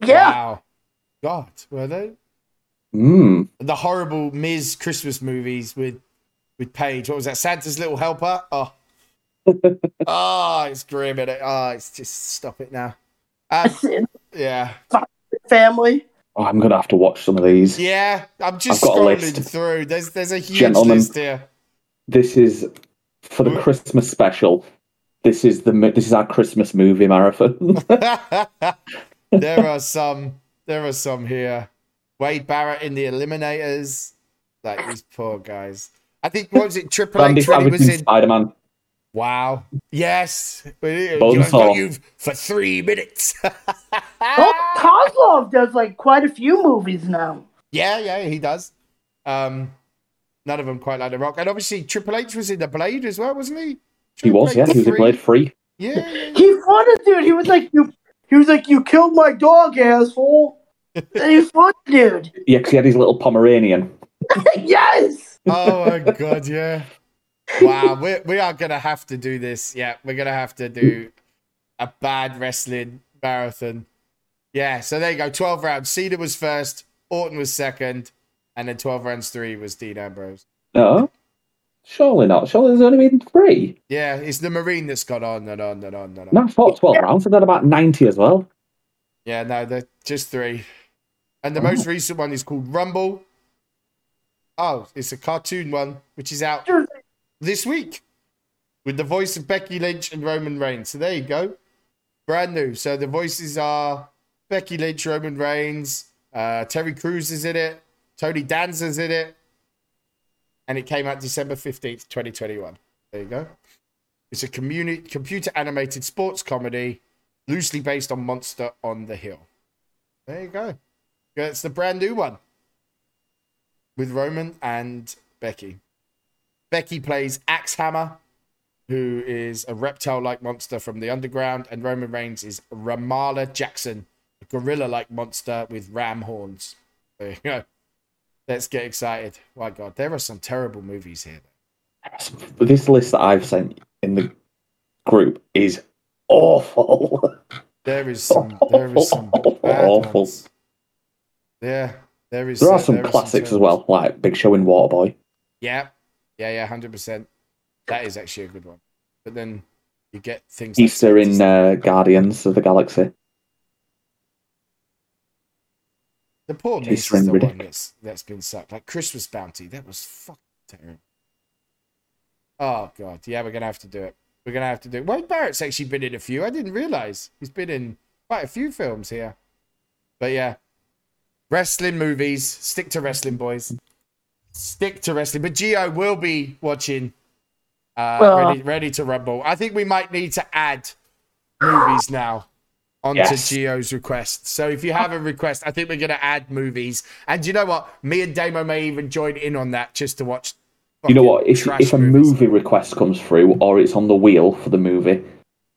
Yeah. Wow. God, were they? Hmm. The horrible Ms. Christmas movies with with Paige. What was that? Santa's Little Helper? Oh. oh, it's grim. Isn't it? Oh, it's just stop it now. Um, yeah. Family. Oh, I'm gonna have to watch some of these. Yeah. I'm just got scrolling through. There's there's a huge Gentlemen. list here. This is for the Christmas special. This is the this is our Christmas movie marathon. there are some there are some here. Wade Barrett in the Eliminators. Like these poor guys. I think what was it? Triple H when he was in in Spider Man. Wow. Yes. I've Bonesaw. you for three minutes. Oh, Kozlov does like quite a few movies now. yeah, yeah, he does. Um, none of them quite like The Rock. And obviously, Triple H was in The Blade as well, wasn't he? He Triple was, yeah. H He was in. Blade Free. Yeah, yeah, He fought a dude. He was like, you. He was like, you killed my dog, asshole. And he fought dude. Yeah, because he had his little Pomeranian. yes. Oh my god, yeah. Wow, we we are gonna have to do this. Yeah, we're gonna have to do a bad wrestling marathon. Yeah, so there you go. Twelve rounds. Cena was first, Orton was second, and then twelve rounds three was Dean Ambrose. No, surely not. Surely there's only been three. Yeah, it's the Marine that's got on and on and on and on. No, I thought 12 rounds. I've done about 90 as well. Yeah, no, they're just three. And the most recent one is called Rumble. Oh, it's a cartoon one, which is out this week with the voice of Becky Lynch and Roman Reigns. So there you go. Brand new. So the voices are Becky Lynch, Roman Reigns, uh, Terry Crews is in it, Tony Danza's in it. And it came out December 15th, 2021. There you go. It's a communi- computer animated sports comedy loosely based on Monster on the Hill. There you go. It's the brand new one with Roman and Becky. Becky plays Axe Hammer, who is a reptile like monster from the underground, and Roman Reigns is Ramala Jackson, a gorilla like monster with ram horns. There you go. Let's get excited. My God, there are some terrible movies here. This list that I've sent in the group is awful. There is some. There is some bad Awful. ones. Yeah, there is. There are some there classics as well, like Big Show in Waterboy. Yeah, yeah, yeah, hundred percent. That is actually a good one. But then you get things. like Easter in uh, Guardians of the Galaxy. the poor Easter is in the one that's that's been sucked. Like Christmas Bounty, that was fucking terrible. Oh god, yeah, we're gonna have to do it. We're gonna have to do it. Wade Barrett's actually been in a few. I didn't realize he's been in quite a few films here. But yeah, wrestling movies. Stick to wrestling, boys. Stick to wrestling. But Gio will be watching. Uh, Well- ready, ready to rumble. I think we might need to add movies now onto Yes. Gio's request. So if you have a request, I think we're going to add movies. And you know what? Me and Damo may even join in on that just to watch. You know what? If if a movies. movie request comes through or it's on the wheel for the movie,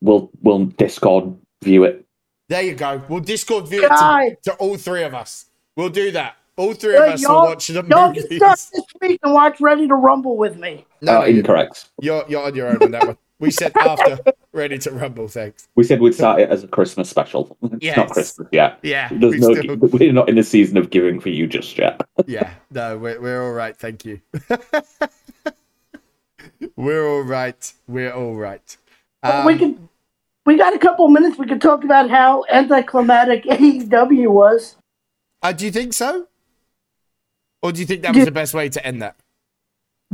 we'll we'll Discord view it. There you go. We'll Discord view it to, to all three of us. We'll do that. All three of Hey, us will y'all- watch the Y'all can start this week and watch Ready to Rumble with me. No, uh, you- incorrect. you're, you're on your own on that one. We said after Ready to Rumble, thanks. We said we'd start it as a Christmas special. It's Yes. not Christmas yet. Yeah, There's we no, still- we're not in the season of giving for you just yet. yeah, no, we're, we're all right. Thank you. we're all right. We're all right. Um, we can. We got a couple minutes. We can talk about how anticlimactic AEW was. Uh, do you think so? Or do you think that was Yeah. the best way to end that?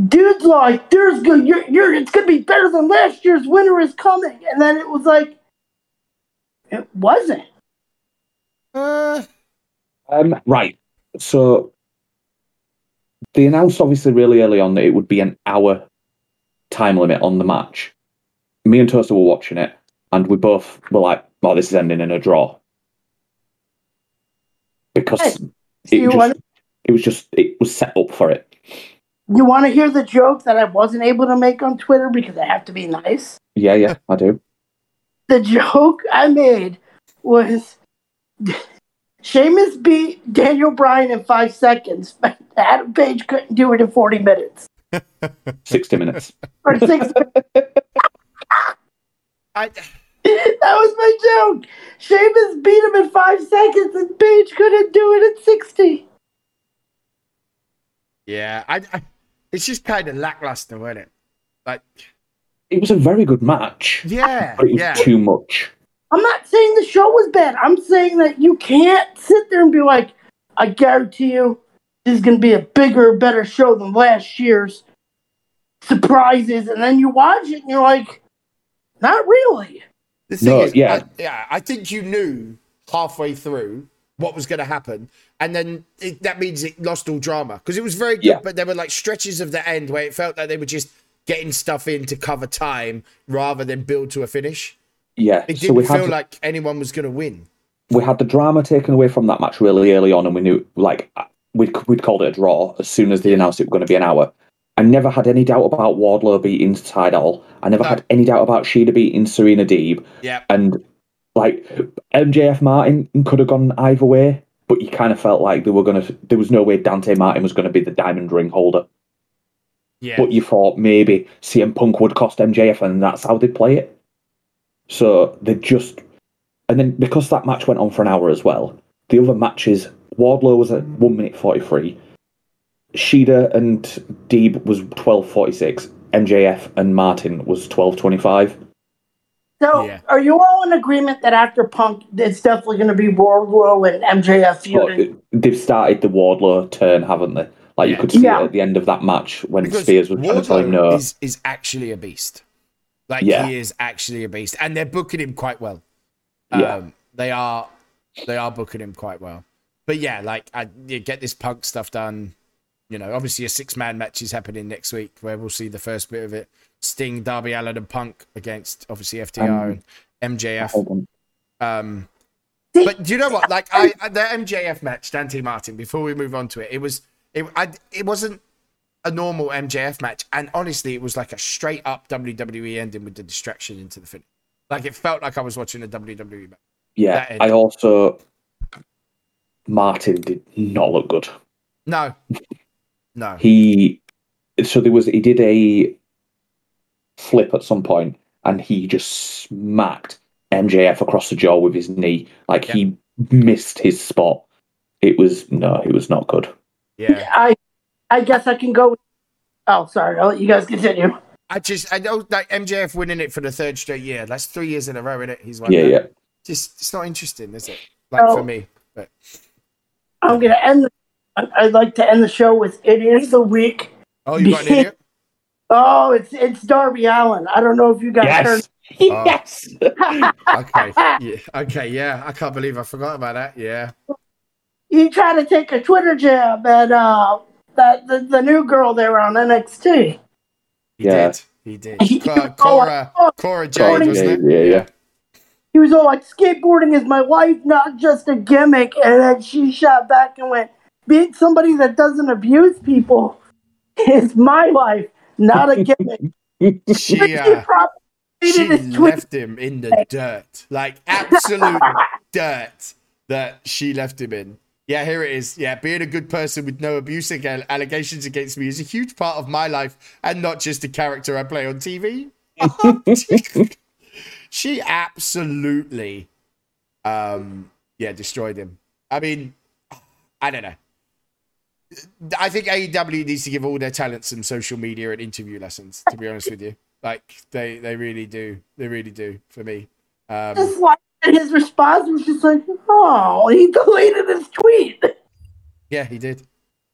dude's like, "There's good, you're, you're, it's gonna be better than last year's winner is coming," and then it was like, it wasn't. Uh, Um, right. So they announced obviously really early on that it would be an hour time limit on the match. Me and Toaster were watching it, and we both were like, "Oh, this is ending in a draw," because Hey, it, you just, wanna- it was just it was set up for it. You want to hear the joke that I wasn't able to make on Twitter because I have to be nice? Yeah, yeah, I do. The joke I made was Sheamus beat Daniel Bryan in five seconds, but Adam Page couldn't do it in 40 minutes. Sixty minutes. Or six I, That was my joke. Sheamus beat him in five seconds, and Page couldn't do it in 60. yeah, I, I, it's just kind of lackluster, wasn't it? Like, It was a very good match, yeah, but it was yeah. too much. I'm not saying the show was bad. I'm saying that you can't sit there and be like, I guarantee you, this is going to be a bigger, better show than last year's surprises. And then you watch it and you're like, not really. The thing No, is, yeah. I, yeah, I think you knew halfway through what was going to happen, and then it, that means it lost all drama because it was very good, Yeah. but there were like stretches of the end where it felt like they were just getting stuff in to cover time rather than build to a finish. Yeah, It so didn't had feel like anyone was going to win. we had the drama taken away from that match really early on, and we knew like we'd we'd called it a draw as soon as they announced it was going to be an hour. I never had any doubt about Wardlow beating Tidal. I never No. had any doubt about Shida beating Serena Deeb, Yeah, and like MJF Martin could have gone either way, but you kind of felt like they were gonna. There was no way Dante Martin was going to be the diamond ring holder. yeah, But you thought maybe CM Punk would cost MJF, and that's how they play it. So they just, and then because that match went on for an hour as well, the other matches, Wardlow was at one minute forty three, Shida and Deeb was twelve forty six, MJF and Martin was twelve twenty five. So, Yeah. are you all in agreement that after Punk, it's definitely going to be Wardlow and MJF feuding? They've started the Wardlow turn, haven't they? Like you could see Yeah. it at the end of that match when because Spears was trying to tell him no. is is actually a beast. Like Yeah. he is actually a beast, and they're booking him quite well. Yeah. Um, they are they are booking him quite well. But yeah, like I you get this punk stuff done. You know, obviously a six man match is happening next week where we'll see the first bit of it. Sting, Darby Allin, and Punk against obviously FTR Um, and MJF. Um, but do you know what? Like I, I the MJF match, Dante Martin. Before we move on to it, it was it. I, it wasn't a normal MJF match, and honestly, it was like a straight up WWE ending with the distraction into the finish. Like it felt like I was watching a WWE match. Yeah. I also Martin did not look good. No, no. He so there was he did a flip at some point and he just smacked MJF across the jaw with his knee. Like he missed his spot. It was no, it was not good. Yeah, I, I guess I can go. With, oh, sorry. I'll let you guys continue. I just I know like MJF winning it for the third straight year. That's three years in a row, isn't it? He's won. Yeah, that. yeah. Just it's not interesting, is it? Like Oh. for me, but I'm going to end. The, I- I'd like to end the show with Idiot of the Week. oh, you got an idiot. Oh, it's it's Darby Allin. I don't know if you guys heard. Yes. Yes. Okay, yeah, okay, yeah. I can't believe I forgot about that. Yeah. He tried to take a Twitter jab at uh, that the, the new girl there on NXT. He Yeah. did. He did. He- Cora, oh, Cora, oh, Cora Jade, wasn't Jade, it? yeah, yeah. He was all like, "Skateboarding is my life, not just a gimmick." And then she shot back and went, "Being somebody that doesn't abuse people is my life, not a gimmick." She, She uh, probably she tweeted his tweet. left him in the dirt, like absolute dirt that she left him in. Yeah, here it is. Yeah, being a good person with no abuse again, allegations against me is a huge part of my life and not just a character I play on TV. she absolutely, um, yeah, destroyed him. I mean, I don't know. I think AEW needs to give all their talent some social media and interview lessons. To be honest with you, like they they really do, they really do for me. Um, Just like his response was just like, "Oh, he deleted his tweet." yeah, he did.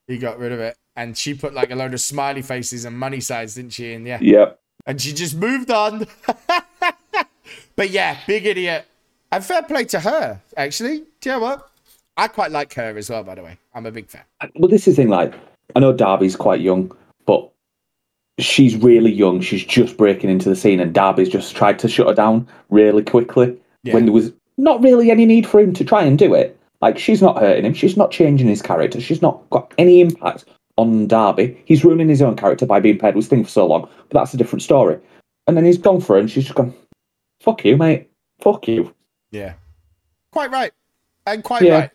he got rid of it. And she put like a load of smiley faces and money signs, didn't she? And yeah, Yep. and she just moved on. but yeah, big idiot. And fair play to her, actually. Do you know what? I quite like her as well, by the way. I'm a big fan. Well, this is the thing. Like, I know Darby's quite young, but she's really young. She's just breaking into the scene, and Darby's just tried to shut her down really quickly Yeah. when there was not really any need for him to try and do it. Like, she's not hurting him. She's not changing his character. She's not got any impact on Darby. He's ruining his own character by being paired with Sting for so long, but that's a different story. And then he's gone for her, and she's just gone, "Fuck you, mate. Fuck you." Yeah. Quite right. And quite Yeah. right.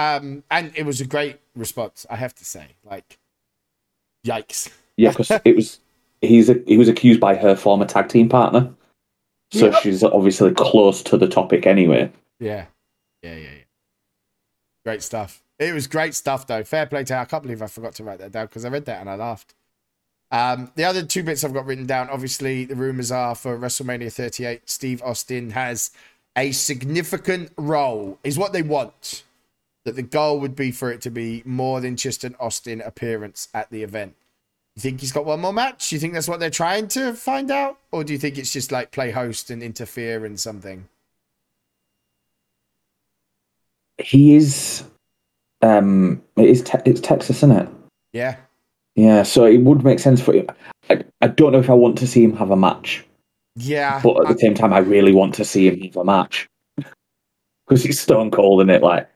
Um, and it was a great response, I have to say. Like, yikes. Yeah, because it was he's a, he was accused by her former tag team partner, so Yep. she's obviously close to the topic anyway. Yeah. Yeah, yeah, yeah. Great stuff. It was great stuff, though. Fair play to her. I can't believe I forgot to write that down because I read that and I laughed. Um, the other two bits I've got written down, obviously, the rumors are for WrestleMania 38, Steve Austin has a significant role, is what they want. That the goal would be for it to be more than just an Austin appearance at the event. You think he's got one more match? You think that's what they're trying to find out? Or do you think it's just like play host and interfere in something? He is, um, it is te- it's Texas, isn't it? Yeah. Yeah, so it would make sense for him. I, I don't know if I want to see him have a match, Yeah. but at the same time, I really want to see him have a match because he's stone cold in it. Like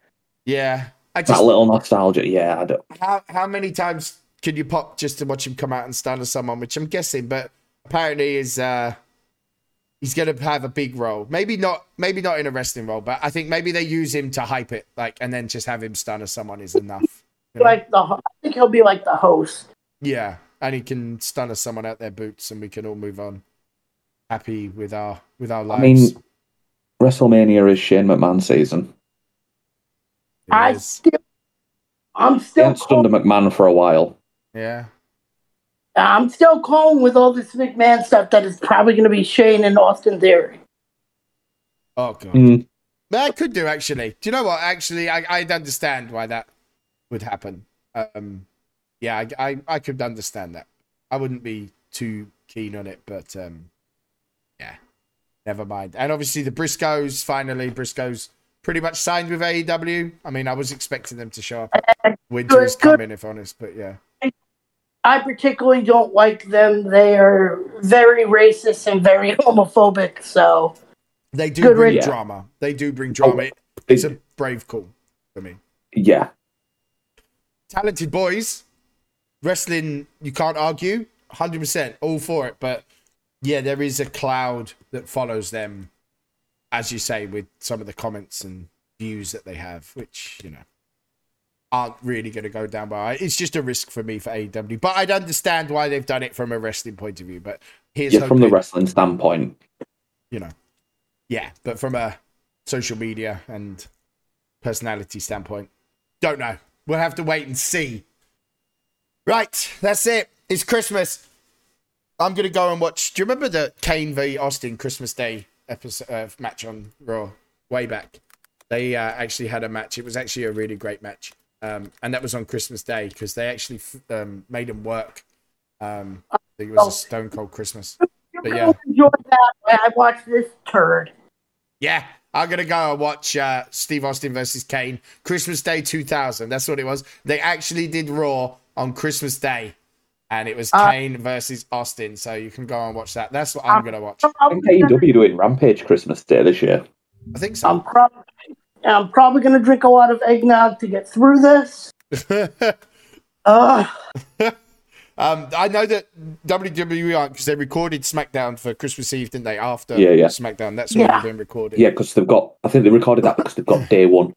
Yeah. I that little nostalgia. Yeah, I don't. how how many times could you pop just to watch him come out and stun someone, which I'm guessing, but apparently is uh he's gonna have a big role. Maybe not maybe not in a wrestling role, but I think maybe they use him to hype it, like and then just have him stun someone is enough. you know? Like the, I think he'll be like the host. Yeah. And he can stun someone out their boots and we can all move on. Happy with our with our lives. I mean, WrestleMania is Shane McMahon season. It I is. still, I'm still, hasn't stunned a McMahon for a while. Yeah. I'm still calling with all this McMahon stuff that is probably going to be Shane and Austin Theory. Oh god. Mm. That could do actually. Do you know what? Actually, I I'd understand why that would happen. Um, yeah, I, I I could understand that. I wouldn't be too keen on it, but um, yeah, never mind. And obviously the Briscoes finally Briscoes pretty much signed with AEW. I mean, I was expecting them to show up. Winter is Good, good. coming, if honest, but yeah, I particularly don't like them. They are very racist and very homophobic. So they do Good bring radio. drama. They do bring drama. Oh, it's a brave call for me. Yeah, talented boys. Wrestling, you can't argue. 100% all for it. But yeah, there is a cloud that follows them, as you say, with some of the comments and views that they have, which, you know, aren't really going to go down well. It's just a risk for me for AEW. But I'd understand why they've done it from a wrestling point of view. But here's yeah. From the wrestling standpoint, you know, yeah, but from a social media and personality standpoint, don't know. We'll have to wait and see. Right, that's it. It's Christmas. I'm gonna go and watch. Do you remember the Kane v Austin Christmas Day episode uh, match on Raw way back? They uh, actually had a match. It was actually a really great match, um, and that was on Christmas Day because they actually f- um, made them work. Um, I think it was a Stone Cold Christmas. But yeah. enjoyed that. I watched this turd. Yeah, I'm gonna go and watch uh, Steve Austin versus Kane Christmas Day 2000. That's what it was. They actually did Raw on Christmas Day, and it was Uh, Kane versus Austin. So you can go and watch that. That's what I'm Um, gonna watch. I I'm think AEW doing Rampage Christmas Day this year. I think I'm, so. prob- I'm probably going to drink a lot of eggnog to get through this. Uh, um, I know that WWE aren't because they recorded SmackDown for Christmas Eve, didn't they? After Yeah, yeah. SmackDown, that's already Yeah. been recorded. Yeah, because they've got. I think they recorded that because they've got day one,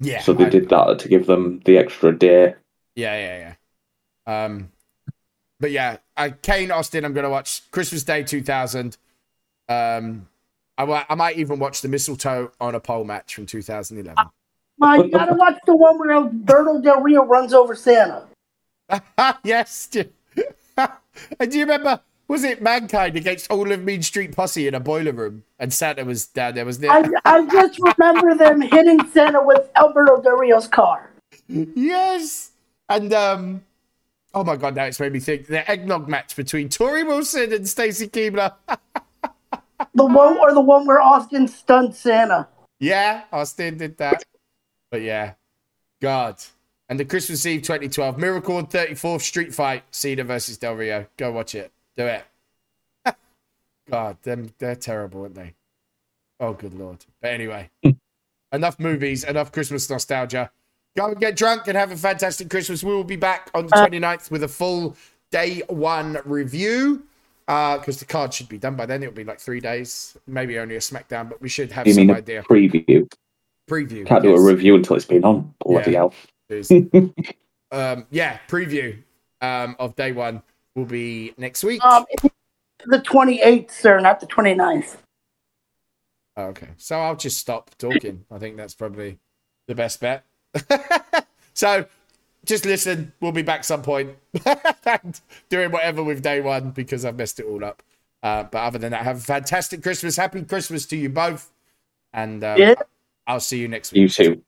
yeah. so they I- did that to give them the extra day. Yeah, yeah, yeah. Um, but yeah, I, Kane Austin. I'm gonna watch Christmas Day 2000. Um, I, I might even watch the mistletoe on a pole match from 2011. I got to watch the one where Alberto Del Rio runs over Santa. yes. and do you remember? Was it Mankind against all of Mean Street Posse in a boiler room, and Santa was down there, Was there? I. I just remember them hitting Santa with Alberto Del Rio's car. yes. and um, oh my god, now it's made me think the eggnog match between Torrie Wilson and Stacy Keibler. The one or the one where Austin stunned Santa. yeah, Austin did that. But yeah, God. And the Christmas Eve 2012 Miracle on 34th Street Fight, Cena versus Del Rio. Go watch it. Do it. God, them they're terrible, aren't they? Oh, good lord. But anyway, hmm. enough movies, enough Christmas nostalgia. Go and get drunk and have a fantastic Christmas. We will be back on the 29th with a full day one review. Because the card should be done by then. It'll be like three days, maybe only a SmackDown, but we should have You some mean a idea. preview? Preview. Can't do a review until it's been on. Bloody Yeah. hell. is. um, yeah, preview um, of day one will be next week. Um, the 28th, sir, not the 29th. Oh, okay, so I'll just stop talking. I think that's probably the best bet. so just listen. We'll be back some point and doing whatever with day one because I've messed it all up. Uh, but other than that, have a fantastic Christmas. Happy Christmas to you both. And um, Yeah. I'll see you next week. You too.